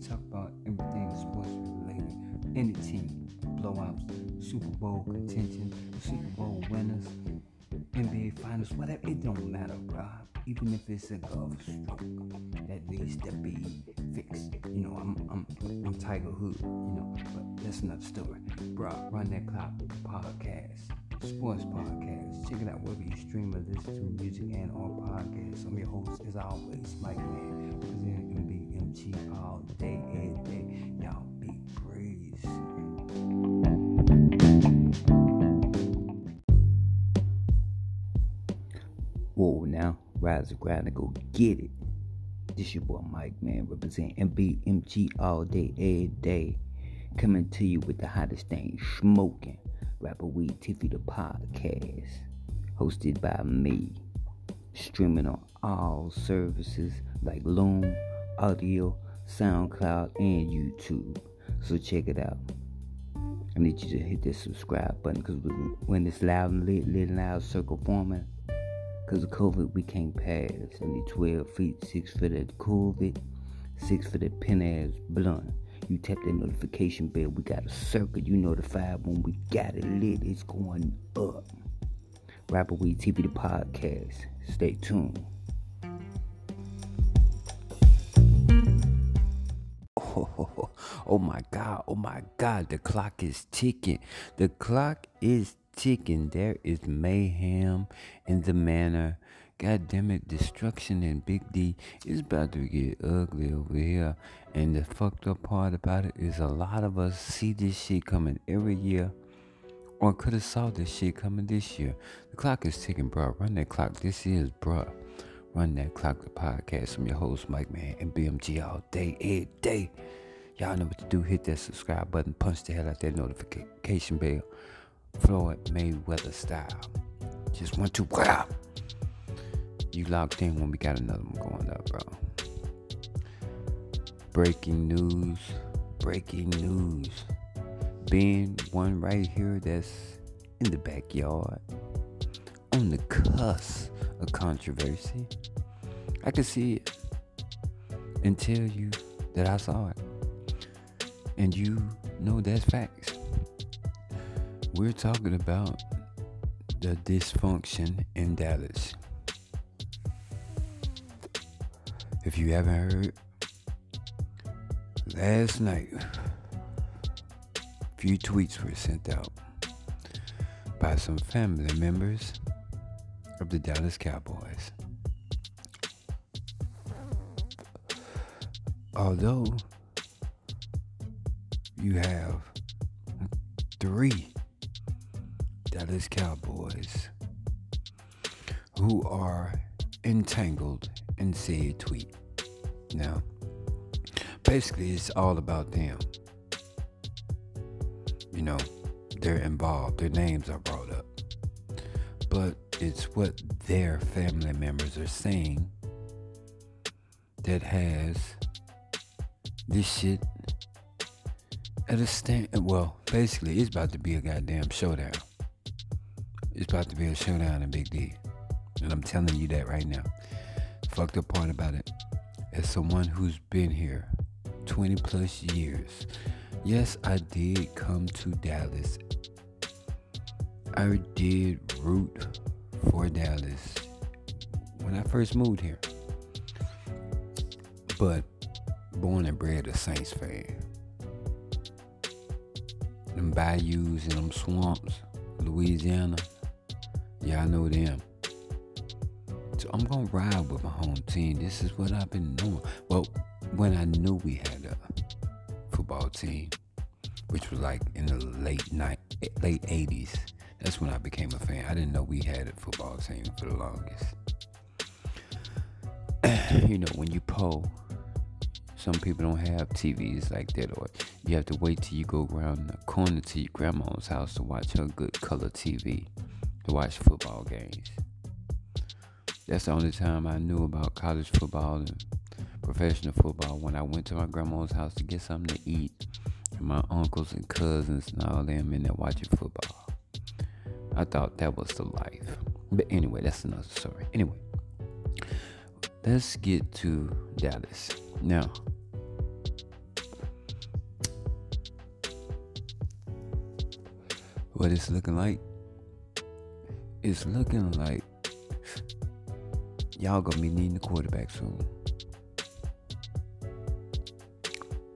talk about everything sports related. Any team, blowouts, Super Bowl contention, Super Bowl winners, NBA finals, whatever. It don't matter, bro. Even if it's a golf stroke that needs to be fixed. You know, I'm I'm I'm Tiger Hood. You know, but that's another story, bro. Run that clock podcast sports podcast. Check it out wherever you stream or listen to music and all podcasts. I'm your host, as always, Mike Man, presenting All day, every day. Y'all be praised. Whoa, now, rise the ground and go get it. This your boy Mike Man, representing MBMG all day, every day. Coming to you with the hottest thing, smoking Rapper Weed TV the podcast, hosted by me, streaming on all services like Loom, Audio, SoundCloud, and YouTube. So check it out. I need you to hit that subscribe button because when it's loud and lit, lit and loud circle forming, because of COVID, we can't pass. I need 12 feet, 6 for that COVID, 6 for that pin ass blunt. You tap that notification bell. We got a circle. You notified when we got it lit. It's going up. Rapper Weed TV, the podcast. Stay tuned. Oh, my God. Oh my God. The clock is ticking. The clock is ticking. There is mayhem in the manor God damn it, destruction and Big D is about to get ugly over here. And the fucked up part about it is a lot of us see this shit coming every year. Or could have saw this shit coming this year. The clock is ticking, bro. Run that clock. This is, bro. Run that clock, the podcast from your host, Mike Man, and BMG all day, every day. Y'all know what to do. Hit that subscribe button. Punch the hell out that notification bell. Floyd Mayweather style. Just one, two, wow. You locked in when we got another one going up, bro. Breaking news. Breaking news. Being one right here that's in the backyard. On the cusp of controversy. I can see it and tell you that I saw it. And you know that's facts. We're talking about the dysfunction in Dallas. If you haven't heard, last night, a few tweets were sent out by some family members of the Dallas Cowboys. Although you have three Dallas Cowboys who are entangled in said tweet. Now, basically, it's all about them. You know, they're involved, their names are brought up. But it's what their family members are saying that has this shit at a stand. Well, basically, it's about to be a goddamn showdown. It's about to be a showdown in Big D. And I'm telling you that right now fucked up part about it, as someone who's been here 20 plus years, yes, I did come to Dallas. I did root for Dallas when I first moved here. But born and bred a Saints fan. Them bayous and them swamps, Louisiana, I know them. So I'm gonna ride with my home team. This is what I've been doing. Well, when I knew we had a football team, which was like in the late night, late '80s, that's when I became a fan. I didn't know we had a football team for the longest. you know, when you poll, some people don't have TVs like that, or you have to wait till you go around the corner to your grandma's house to watch her good color TV to watch football games. That's the only time I knew about college football and professional football when I went to my grandma's house to get something to eat. And my uncles and cousins and all them in there watching football. I thought that was the life. But anyway, that's another story. Anyway, let's get to Dallas. Now, what it's looking like? It's looking like y'all gonna be needing a quarterback soon.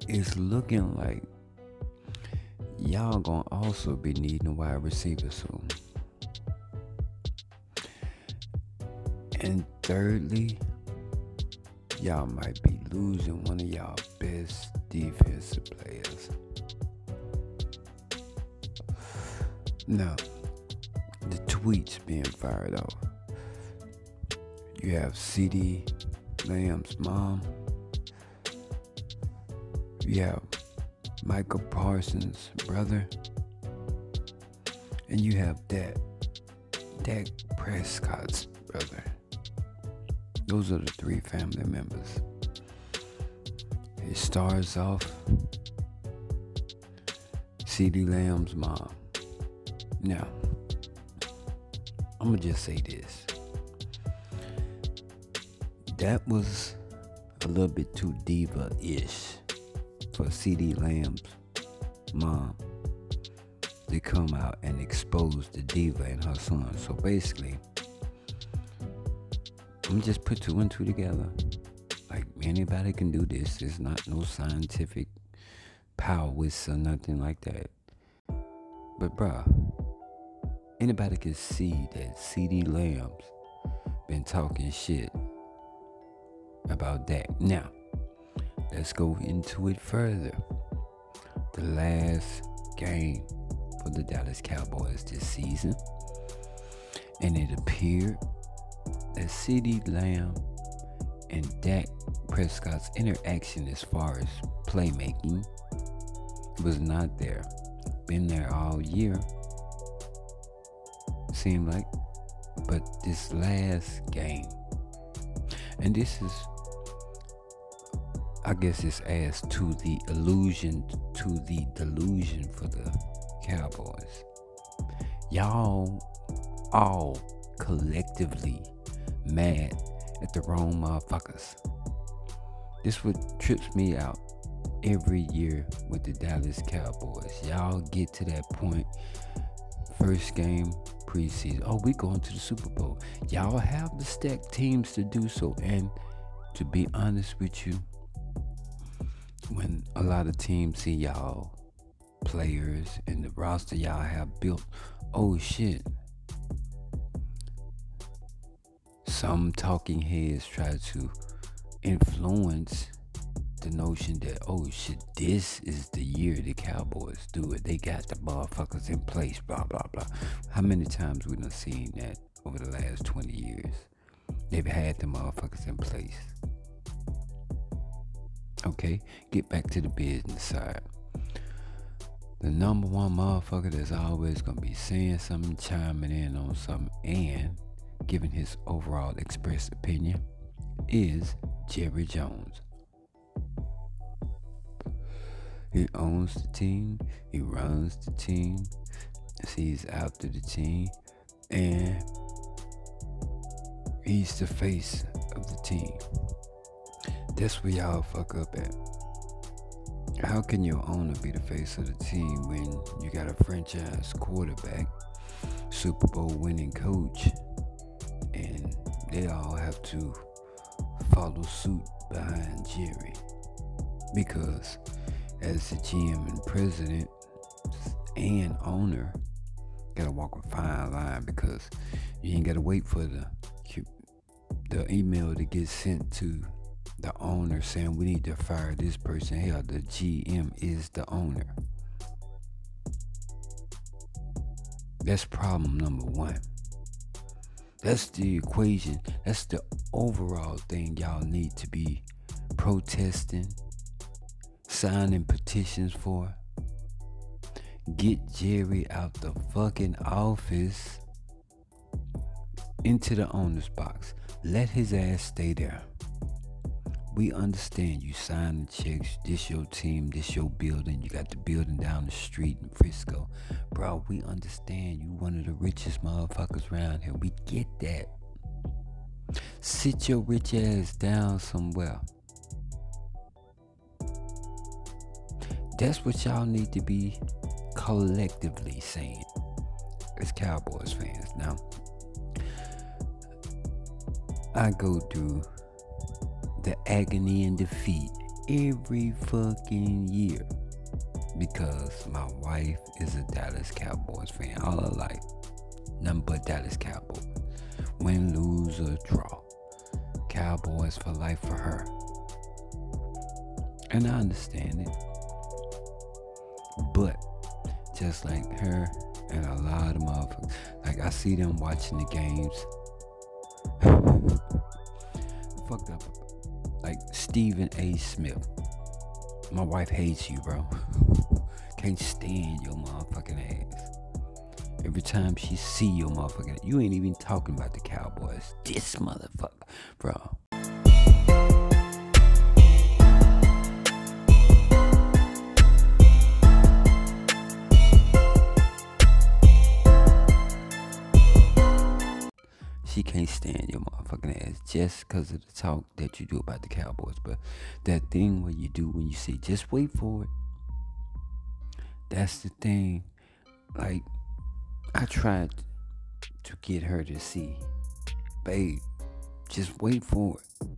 It's looking like y'all gonna also be needing a wide receiver soon. Thirdly, y'all might be losing one of y'all best defensive players. Now, the tweets being fired off. You have CeeDee Lamb's mom. You have Micah Parsons' brother. And you have Dak, Dak Prescott's brother. Those are the three family members. It starts off CeeDee Lamb's mom. Now, I'm gonna just say this. That was a little bit too diva-ish for CeeDee Lamb's mom to come out and expose the diva and her son. So basically, I'm just put two and two together. Like anybody can do this. It's not no scientific powers or nothing like that. But bruh, anybody can see that CeeDee Lamb's been talking shit about that. Now, let's go into it further. The last game for the Dallas Cowboys this season, and it appeared that CeeDee Lamb and Dak Prescott's interaction as far as playmaking was not there. Been there all year, seemed like, but this last game, and this is I guess it's as to the illusion to the delusion for the Cowboys. Y'all all collectively mad at the wrong motherfuckers. This what trips me out every year with the Dallas Cowboys. Y'all get to that point. First game preseason. Oh, we going to the Super Bowl. Y'all have the stacked teams to do so. And to be honest with you, when a lot of teams see y'all players and the roster y'all have built, oh shit. Some talking heads try to influence the notion that oh shit, this is the year the Cowboys do it. They got the motherfuckers in place, blah blah blah. How many times we done seen that over the last 20 years? They've had the motherfuckers in place. Okay, get back to the business side. The number one motherfucker that's always gonna be saying something, chiming in on something, and giving his overall expressed opinion is Jerry Jones. He owns the team, he runs the team, sees after the team, and he's the face of the team. That's where y'all fuck up at. How can your owner be the face of the team when you got a franchise quarterback, Super Bowl winning coach, and they all have to follow suit behind Jerry? Because as the GM and president and owner, gotta walk a fine line because you ain't gotta wait for the the email to get sent to the owner saying we need to fire this person. Hell, the GM is the owner. That's problem number one. That's the equation. That's the overall thing y'all need to be protesting, signing petitions for. Get Jerry out the fucking office into the owner's box. Let his ass stay there we understand you sign the checks, this your team, this your building, you got the building down the street in Frisco. Bro, we understand you one of the richest motherfuckers around here. We get that. Sit your rich ass down somewhere. That's what y'all need to be collectively saying as Cowboys fans. Now, I go through the agony and defeat every fucking year because my wife is a Dallas Cowboys fan all her life. Nothing but Dallas Cowboys. Win, lose, or draw. Cowboys for life for her. And I understand it. But just like her and a lot of motherfuckers, like I see them watching the games. Fucked up. Like Stephen A. Smith. My wife hates you, bro. Can't stand your motherfucking ass. Every time she see your motherfucking, you ain't even talking about the Cowboys. This motherfucker, bro. She can't stand your motherfucking ass just because of the talk that you do about the Cowboys. But that thing where you do when you say, just wait for it. That's the thing. Like, I tried to get her to see, babe, just wait for it.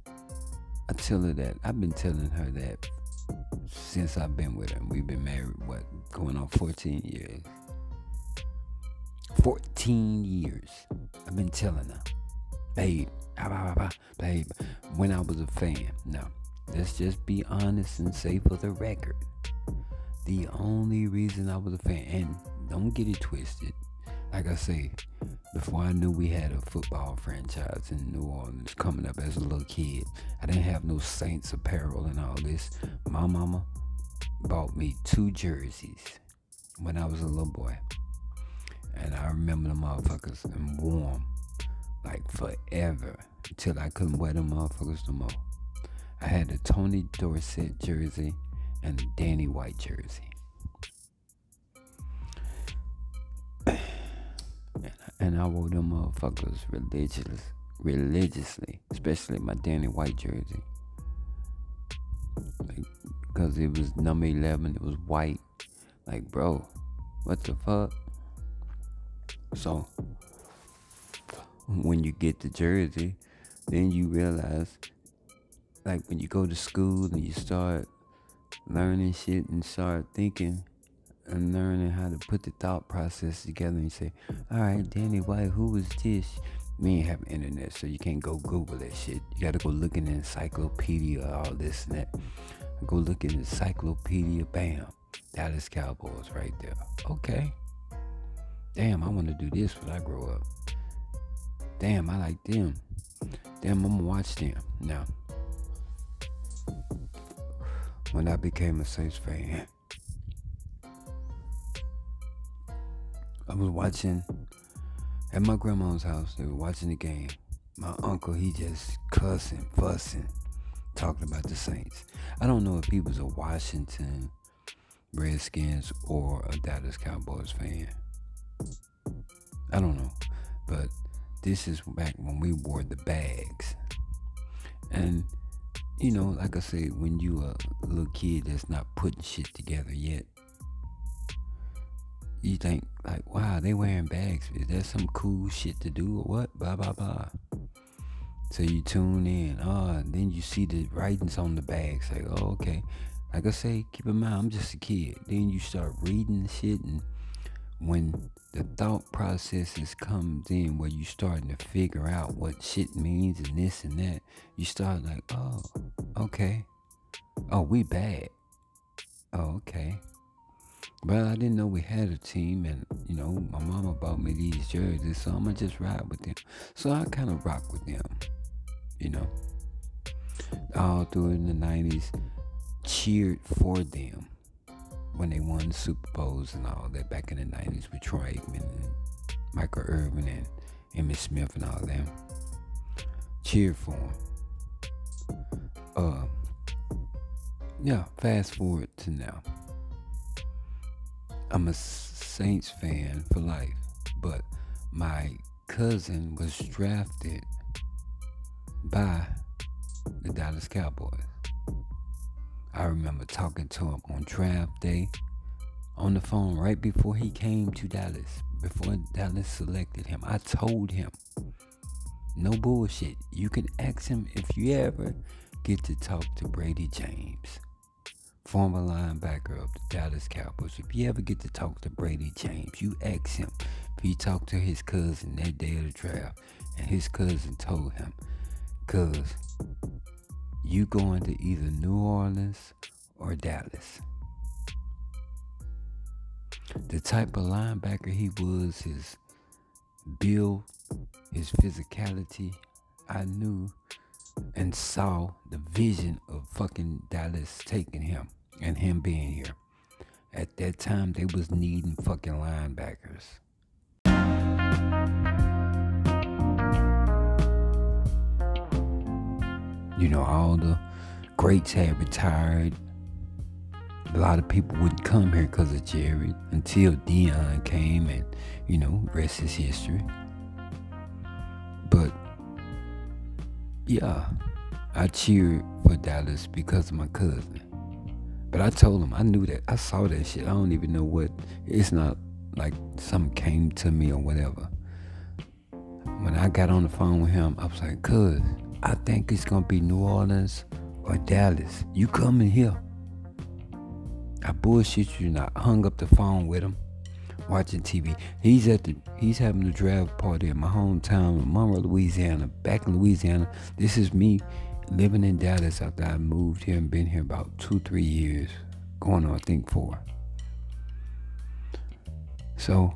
I tell her that. I've been telling her that since I've been with her. We've been married, what, going on 14 years. 14 years. I've been telling her, babe, babe, when I was a fan. No, let's just be honest and say for the record, the only reason I was a fan, and don't get it twisted, like I say, before I knew we had a football franchise in New Orleans coming up as a little kid, I didn't have no Saints apparel and all this. My mama bought me two jerseys when I was a little boy. And I remember the motherfuckers and them like forever until I couldn't wear them motherfuckers no more. I had a Tony Dorsett jersey and a Danny White jersey. and I wore them motherfuckers religious, religiously, especially my Danny White jersey. Like, because it was number 11, it was white. Like, bro, what the fuck? So, when you get the jersey, then you realize, like, when you go to school and you start learning shit and start thinking and learning how to put the thought process together and say, all right, Danny White, who was this? We ain't have internet, so you can't go Google that shit. You gotta go look in the encyclopedia, all this and that. Go look in the encyclopedia, bam. Dallas Cowboys right there. Okay. Damn, I want to do this when I grow up. Damn, I like them. Damn, I'm gonna watch them. Now, when I became a Saints fan, I was watching at my grandma's house. They were watching the game. My uncle, he just cussing, fussing, talking about the Saints. I don't know if he was a Washington Redskins or a Dallas Cowboys fan. This is back when we wore the bags, and you know, like I say, when you a little kid that's not putting shit together yet, you think like, wow, they wearing bags. Is that some cool shit to do or what? Blah blah blah. So you tune in. Oh, then you see the writings on the bags. Like, oh, okay. Like I say, keep in mind, I'm just a kid. Then you start reading shit, and when the thought processes comes in, where you starting to figure out what shit means and this and that, you start like, oh, okay. Oh, we bad. Oh, okay. But I didn't know we had a team, and you know, my mama bought me these jerseys, so I'ma just ride with them. So I kind of rock with them, you know. All through in the '90s, cheered for them when they won Super Bowls and all that back in the '90s with Troy Aikman and Michael Irvin and Emmitt Smith and all them. Cheered for them. Uh, yeah. Fast forward to now. I'm a Saints fan for life, but my cousin was drafted by the Dallas Cowboys. I remember talking to him on draft day on the phone right before he came to Dallas, before Dallas selected him. I told him, no bullshit. You can ask him if you ever get to talk to Bradie James, former linebacker of the Dallas Cowboys. If you ever get to talk to Bradie James, you ask him if he talked to his cousin that day of the draft, and his cousin told him, cuz you going to either New Orleans or Dallas the type of linebacker he was, his build, his physicality, I knew and saw the vision of fucking Dallas taking him and him being here. At that time, they was needing fucking linebackers. You know, all the greats had retired a lot of people wouldn't come here because of Jerry until Deion came and, you know, rest is history. But yeah, I cheered for Dallas because of my cousin. But I told him I knew that I saw that shit. I don't even know what it's not like something came to me or whatever. When I got on the phone with him, I was like, cuz, I think it's gonna be New Orleans or Dallas. You coming here. I bullshit you not. I hung up the phone with him, watching TV. He's at the he's having the draft party in my hometown, of Monroe, Louisiana. Back in Louisiana, this is me living in Dallas after I moved here and been here about two, three years, going on I think four. So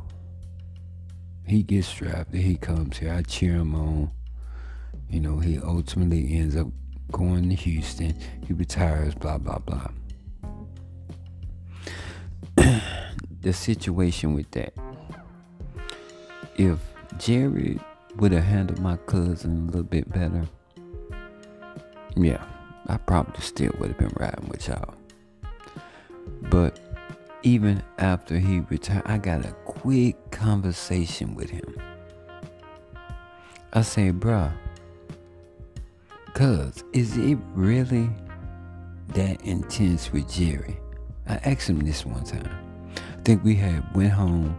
he gets drafted. He comes here. I cheer him on. You know, he ultimately ends up going to Houston. He retires. Blah blah blah. the situation with that. If Jerry would have handled my cousin a little bit better, yeah, I probably still would have been riding with y'all. But even after he retired, I got a quick conversation with him. I say, bruh, cuz, is it really that intense with Jerry? I asked him this one time. I think we had went home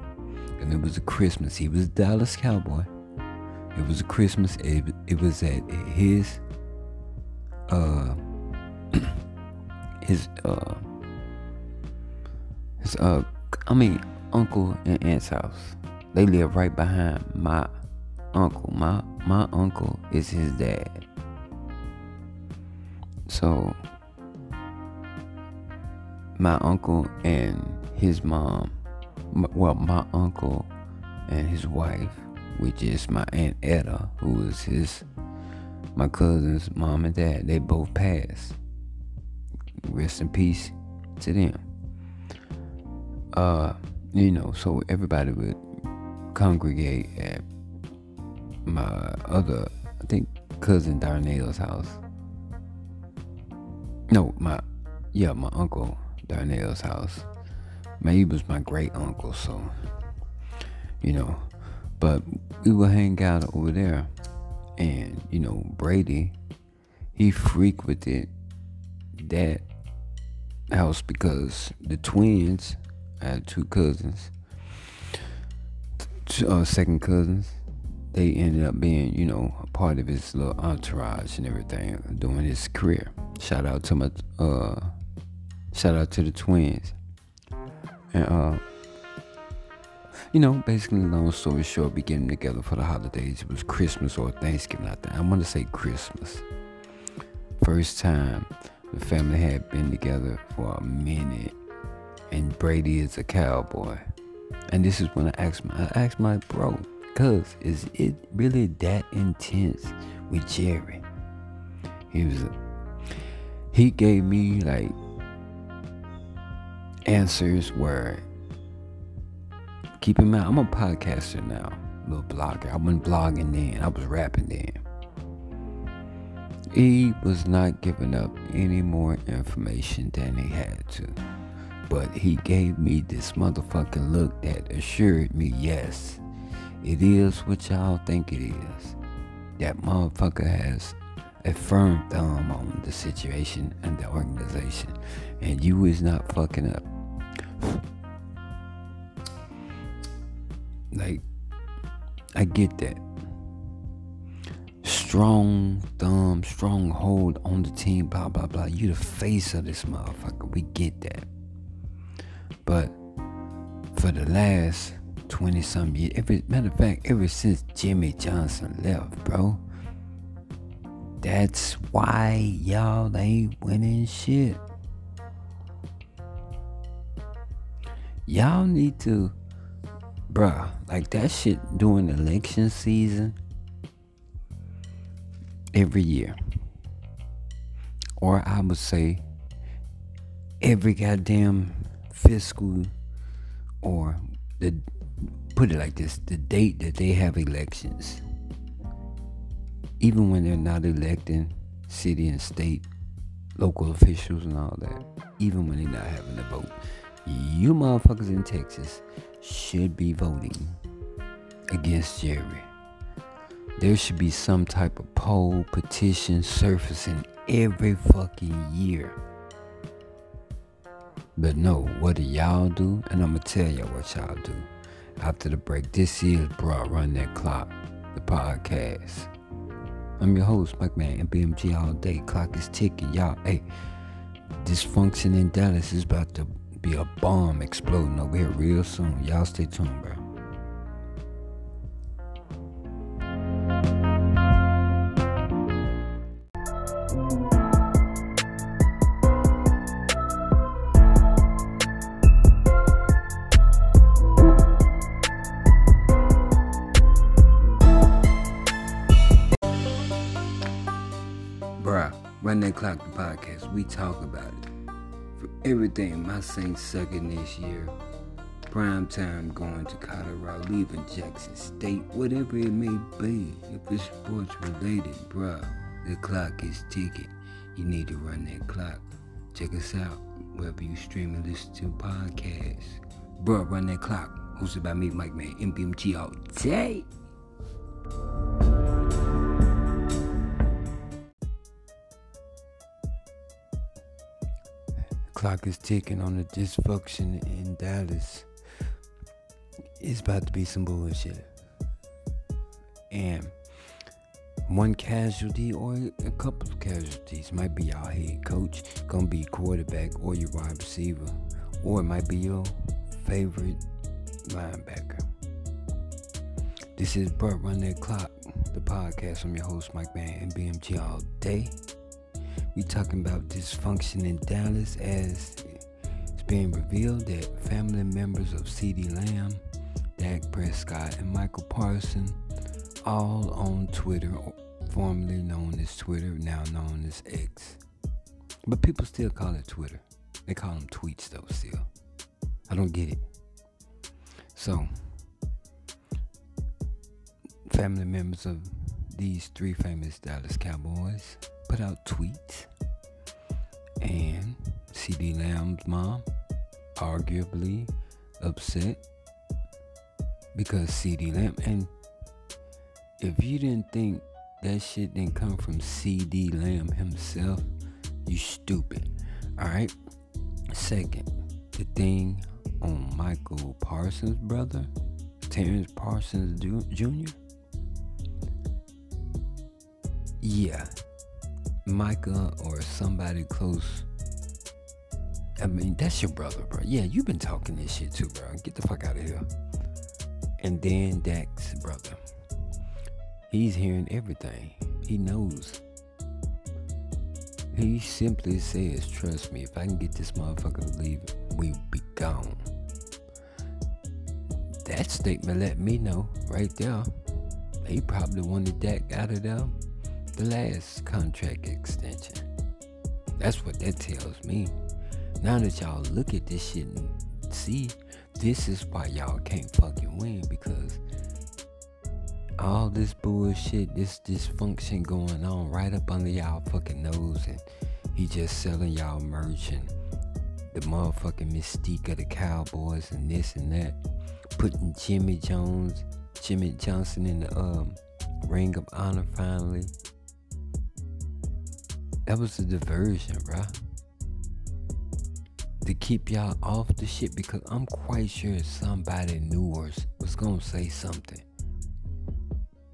and it was a Christmas. He was a Dallas Cowboy. It was a Christmas. It, it was at his uh his uh his uh I mean uncle and aunt's house. They live right behind my uncle. My my uncle is his dad. So my uncle and his mom, well, my uncle and his wife, which is my aunt Etta, who is his my cousin's mom and dad. They both passed. Rest in peace to them. Uh, you know, so everybody would congregate at my other, I think, cousin Darnell's house. No, my, yeah, my uncle Darnell's house. Man, he was my great uncle, so you know. But we would hang out over there, and you know, Bradie, he frequented that house because the twins, I had two cousins, two, uh, second cousins. They ended up being, you know, a part of his little entourage and everything during his career. Shout out to my uh, Shout out to the twins. And uh you know, basically long story short, we getting together for the holidays. It was Christmas or Thanksgiving, I think. I want to say Christmas. First time the family had been together for a minute. And Bradie is a cowboy. And this is when I asked my I asked my bro, cuz is it really that intense with Jerry? He was he gave me like answers where, keep in mind I'm a podcaster now, little blogger. I wasn't blogging then, I was rapping then. He was not giving up any more information than he had to. But he gave me this motherfucking look that assured me, yes, it is what y'all think it is. That motherfucker has a firm thumb on the situation and the organization, and you is not fucking up. Like, I get that. Strong thumb, strong hold on the team, blah, blah, blah. You the face of this motherfucker. We get that. But for the last 20 some years, every matter of fact, ever since Jimmy Johnson left, bro, that's why y'all ain't winning shit. Y'all need to bruh, like that shit during election season every year. Or I would say every goddamn fiscal or the put it like this, the date that they have elections. Even when they're not electing city and state local officials and all that, even when they're not having a vote, you motherfuckers in Texas should be voting against Jerry. There should be some type of poll petition surfacing every fucking year. But no, what do y'all do? And I'm gonna tell y'all what y'all do after the break. This is Bro Run That Clock, the podcast. I'm your host, Mike Man, and BMG all day. Clock is ticking. Y'all, hey, dysfunction in Dallas is about to be a bomb exploding over here real soon. Y'all stay tuned, bro. We talk about it For everything. My Saints sucking this year. Prime time going to Colorado, leaving Jackson State, whatever it may be. If it's sports related, bruh, the clock is ticking. You need to run that clock. Check us out wherever you stream and listen to podcasts. Bruh, run that clock. Hosted by me, Mike Man, MBMG all day. Clock is ticking on the dysfunction in Dallas. It's about to be some bullshit. And one casualty or a couple of casualties might be our head coach, gonna be quarterback or your wide receiver, or it might be your favorite linebacker. This is Burt Run That Clock, the podcast. I'm your host, Mike Man, and BMG all day. We talking about dysfunction in Dallas as it's being revealed that family members of CeeDee Lamb, Dak Prescott, and Micah Parson all on Twitter, formerly known as Twitter, now known as X. But people still call it Twitter. They call them tweets though still. I don't get it. So, family members of these three famous Dallas Cowboys put out tweets, and CeeDee Lamb's mom arguably upset because CeeDee Lamb and if you didn't think that shit didn't come from CeeDee Lamb himself, you stupid. Alright? Second, the thing on Micah Parsons' brother, Terrence Parsons Jr. Yeah, Micah or somebody close. I mean, that's your brother, bro. Yeah, you've been talking this shit too, bro. Get the fuck out of here. And then Dak's brother. He's hearing everything. He knows. He simply says, trust me, if I can get this motherfucker to leave, we'll be gone. That statement let me know right there. He probably wanted Dak out of there the last contract extension. That's what that tells me. Now that y'all look at this shit and see, this is why y'all can't fucking win because all this bullshit, this dysfunction going on right up under y'all fucking nose, and he just selling y'all merch and the motherfucking mystique of the Cowboys and this and that, putting Jimmy Jones, Jimmy Johnson in the um, Ring of Honor finally That was a diversion, bruh. To keep y'all off the shit because I'm quite sure somebody knew or was gonna say something.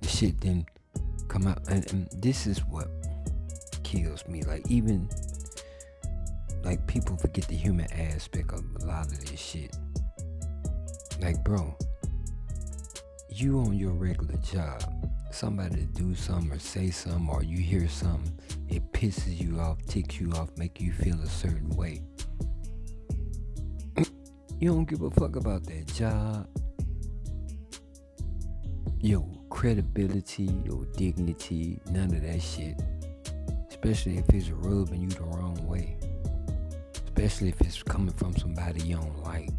The shit didn't come out, and, and this is what kills me. Like even like people forget the human aspect of a lot of this shit. Like, bro, you on your regular job, somebody do something or say something or you hear something, it pisses you off, ticks you off, make you feel a certain way. you don't give a fuck about that job. Your credibility, your dignity, none of that shit. Especially if it's rubbing you the wrong way. Especially if it's coming from somebody you don't like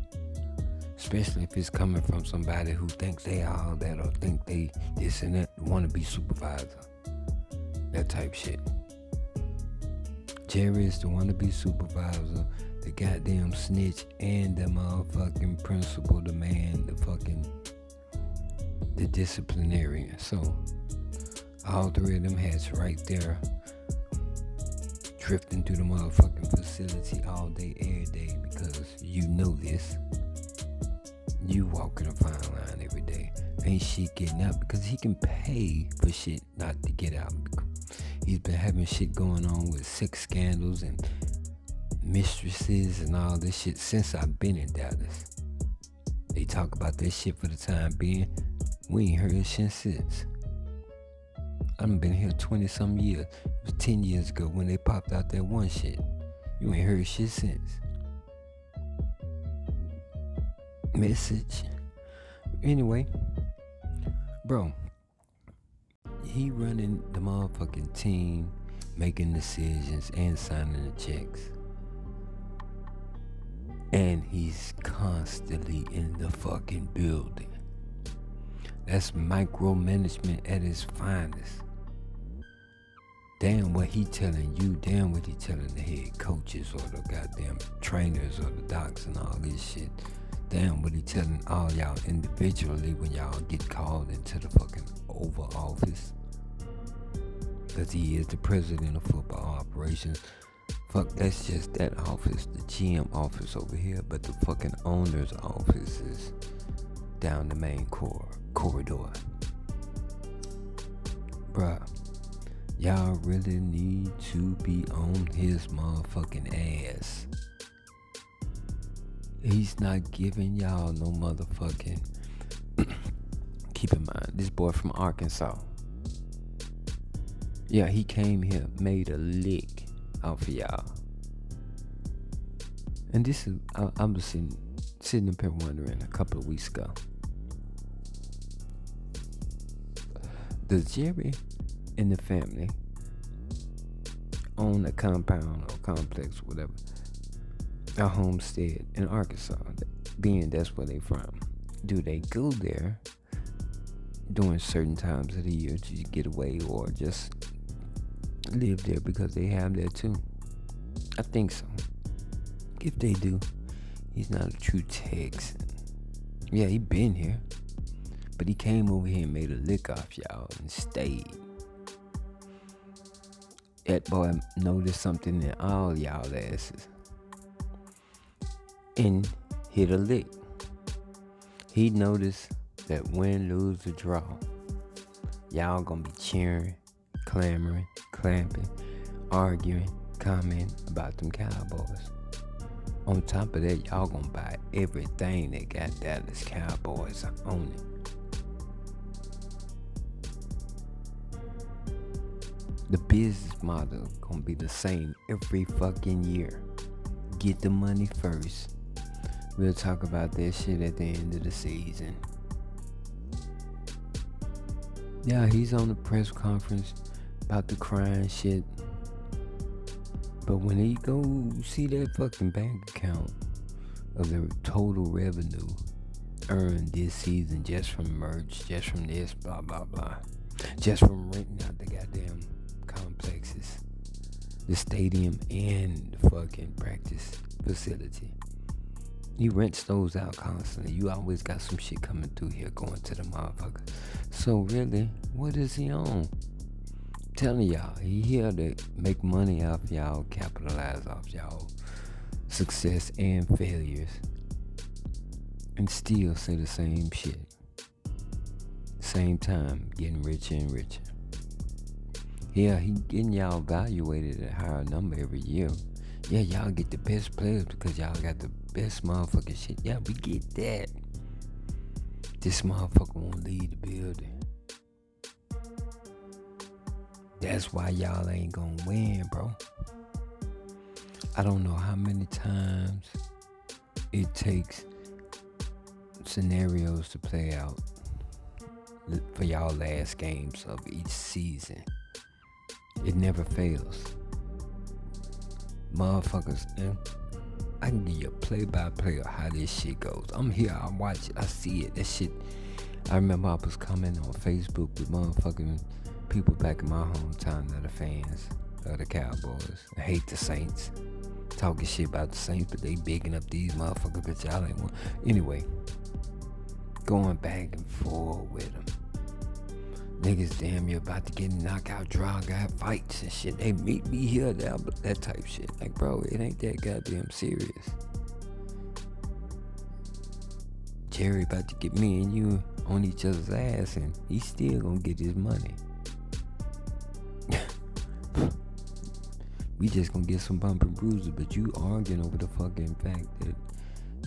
especially if it's coming from somebody who thinks they all that or think they this and that, want to be supervisor. That type shit. Jerry is the wannabe supervisor, the goddamn snitch, and the motherfucking principal, the man, the fucking the disciplinarian. So all three of them hats right there drifting through the motherfucking facility all day, every day because you know this. You walking a fine line every day. Ain't shit getting out because he can pay for shit not to get out. He's been having shit going on with sex scandals and mistresses and all this shit since I've been in Dallas. They talk about this shit for the time being. We ain't heard shit since. I've been here 20 some years. It was 10 years ago when they popped out that one shit. You ain't heard shit since message. Anyway, bro, he running the motherfucking team, making decisions and signing the checks. And he's constantly in the fucking building. That's micromanagement at its finest. Damn what he telling you, damn what he telling the head coaches or the goddamn trainers or the docs and all this shit. Damn, what he telling all y'all individually when y'all get called into the fucking Oval Office. Because he is the president of football operations. Fuck, that's just that office, the GM office over here, but the fucking owner's office is down the main core corridor. Bruh, y'all really need to be on his motherfucking ass. He's not giving y'all no motherfucking. Keep in mind, this boy from Arkansas. Yeah, he came here, made a lick out for y'all. And this is, I, I was sitting, sitting up here wondering a couple of weeks ago. Does Jerry and the family own a compound or complex, whatever? a homestead in Arkansas, being that's where they from. Do they go there during certain times of the year to get away or just live there because they have that too? I think so. If they do, he's not a true Texan. Yeah, he been here. But he came over here and made a lick off y'all and stayed. That boy noticed something in all y'all asses and hit a lick. He noticed that win, lose, or draw, y'all gonna be cheering, clamoring, clamping, arguing, commenting about them Cowboys. On top of that, y'all gonna buy everything that got Dallas Cowboys on it. The business model gonna be the same every fucking year. Get the money first We'll talk about that shit at the end of the season. Yeah, he's on the press conference about the crying shit. But when he go see that fucking bank account of the total revenue earned this season just from merch, just from this, blah blah blah. Just from renting out the goddamn complexes, the stadium and the fucking practice facility. You rents those out constantly. You always got some shit coming through here going to the motherfucker. So really, what is he on? Telling y'all, he here to make money off y'all, capitalize off y'all success and failures, and still say the same shit. Same time, getting richer and richer. Yeah, he getting y'all evaluated at a higher number every year. Yeah, y'all get the best players because y'all got the best motherfucking shit. Yeah, we get that. This motherfucker won't leave the building. That's why y'all ain't gonna win, bro. I don't know how many times it takes scenarios to play out for y'all last games of each season. It never fails. Motherfuckers, and I can give you a play by play of how this shit goes. I'm here, I watch it, I see it. That shit. I remember I was coming on Facebook with motherfucking people back in my hometown that are fans of the Cowboys. I hate the Saints. Talking shit about the Saints, but they bigging up these motherfuckers, but y'all ain't one. Anyway, going back and forth with them. Niggas damn near about to get knockout draw, got fights and shit. They meet me here, that, that type shit. Like, bro, it ain't that goddamn serious. Jerry about to get me and you on each other's ass, and he still gonna get his money. We just gonna get some bump and bruises, but you arguing over the fucking fact that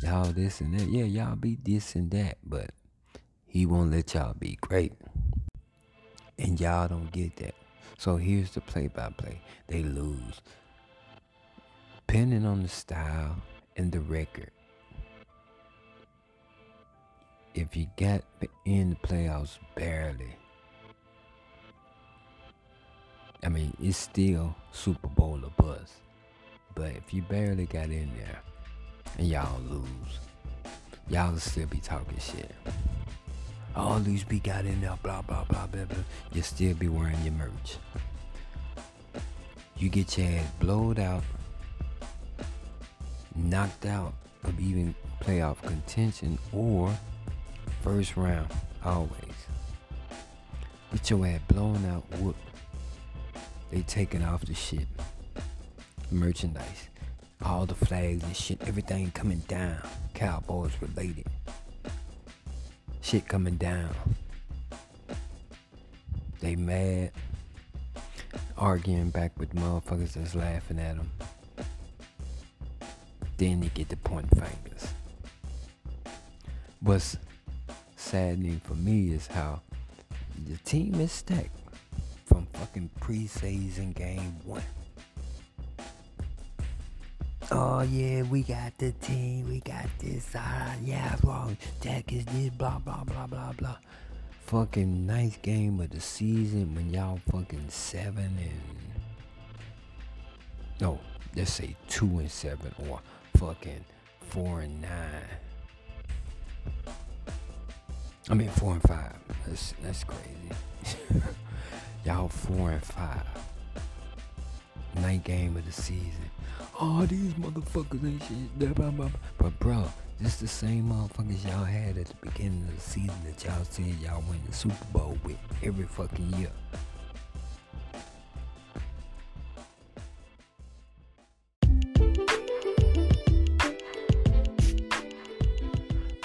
y'all this and that. Yeah, y'all be this and that, but he won't let y'all be great. And y'all don't get that. So here's the play by play. They lose. Depending on the style and the record. If you got in the playoffs barely, I mean, it's still Super Bowl or bust. But if you barely got in there and y'all lose, y'all still be talking shit all these be got in there, blah, blah, blah, blah, blah. You still be wearing your merch. You get your ass blowed out, knocked out of even playoff contention or first round, always. Get your ass blown out, whooped. They taking off the shit. Merchandise. All the flags and shit, everything coming down. Cowboys related shit coming down. They mad, arguing back with motherfuckers that's laughing at them. Then they get the point fingers. What's saddening for me is how the team is stacked fucking preseason game one. Oh yeah, we got the team, we got this, uh, yeah, wrong. Dak is this, blah blah blah blah blah. Fucking nice game of the season when y'all fucking seven and no, let's say two and seven or fucking four and nine. I mean four and five. That's that's crazy. y'all four and five. Night game of the season oh, these motherfuckers ain't shit. But bro, this the same motherfuckers y'all had at the beginning of the season that y'all said y'all win the Super Bowl with every fucking year.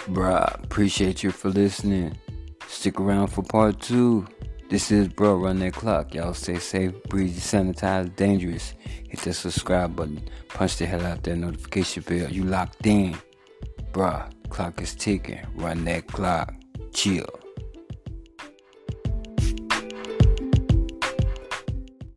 Bruh, appreciate you for listening. Stick around for part two. This is Bro Run That Clock. Y'all stay safe, breezy, sanitized, dangerous. Hit that subscribe button. Punch the hell out that notification bell. You locked in. Bruh, clock is ticking. Run that clock. Chill.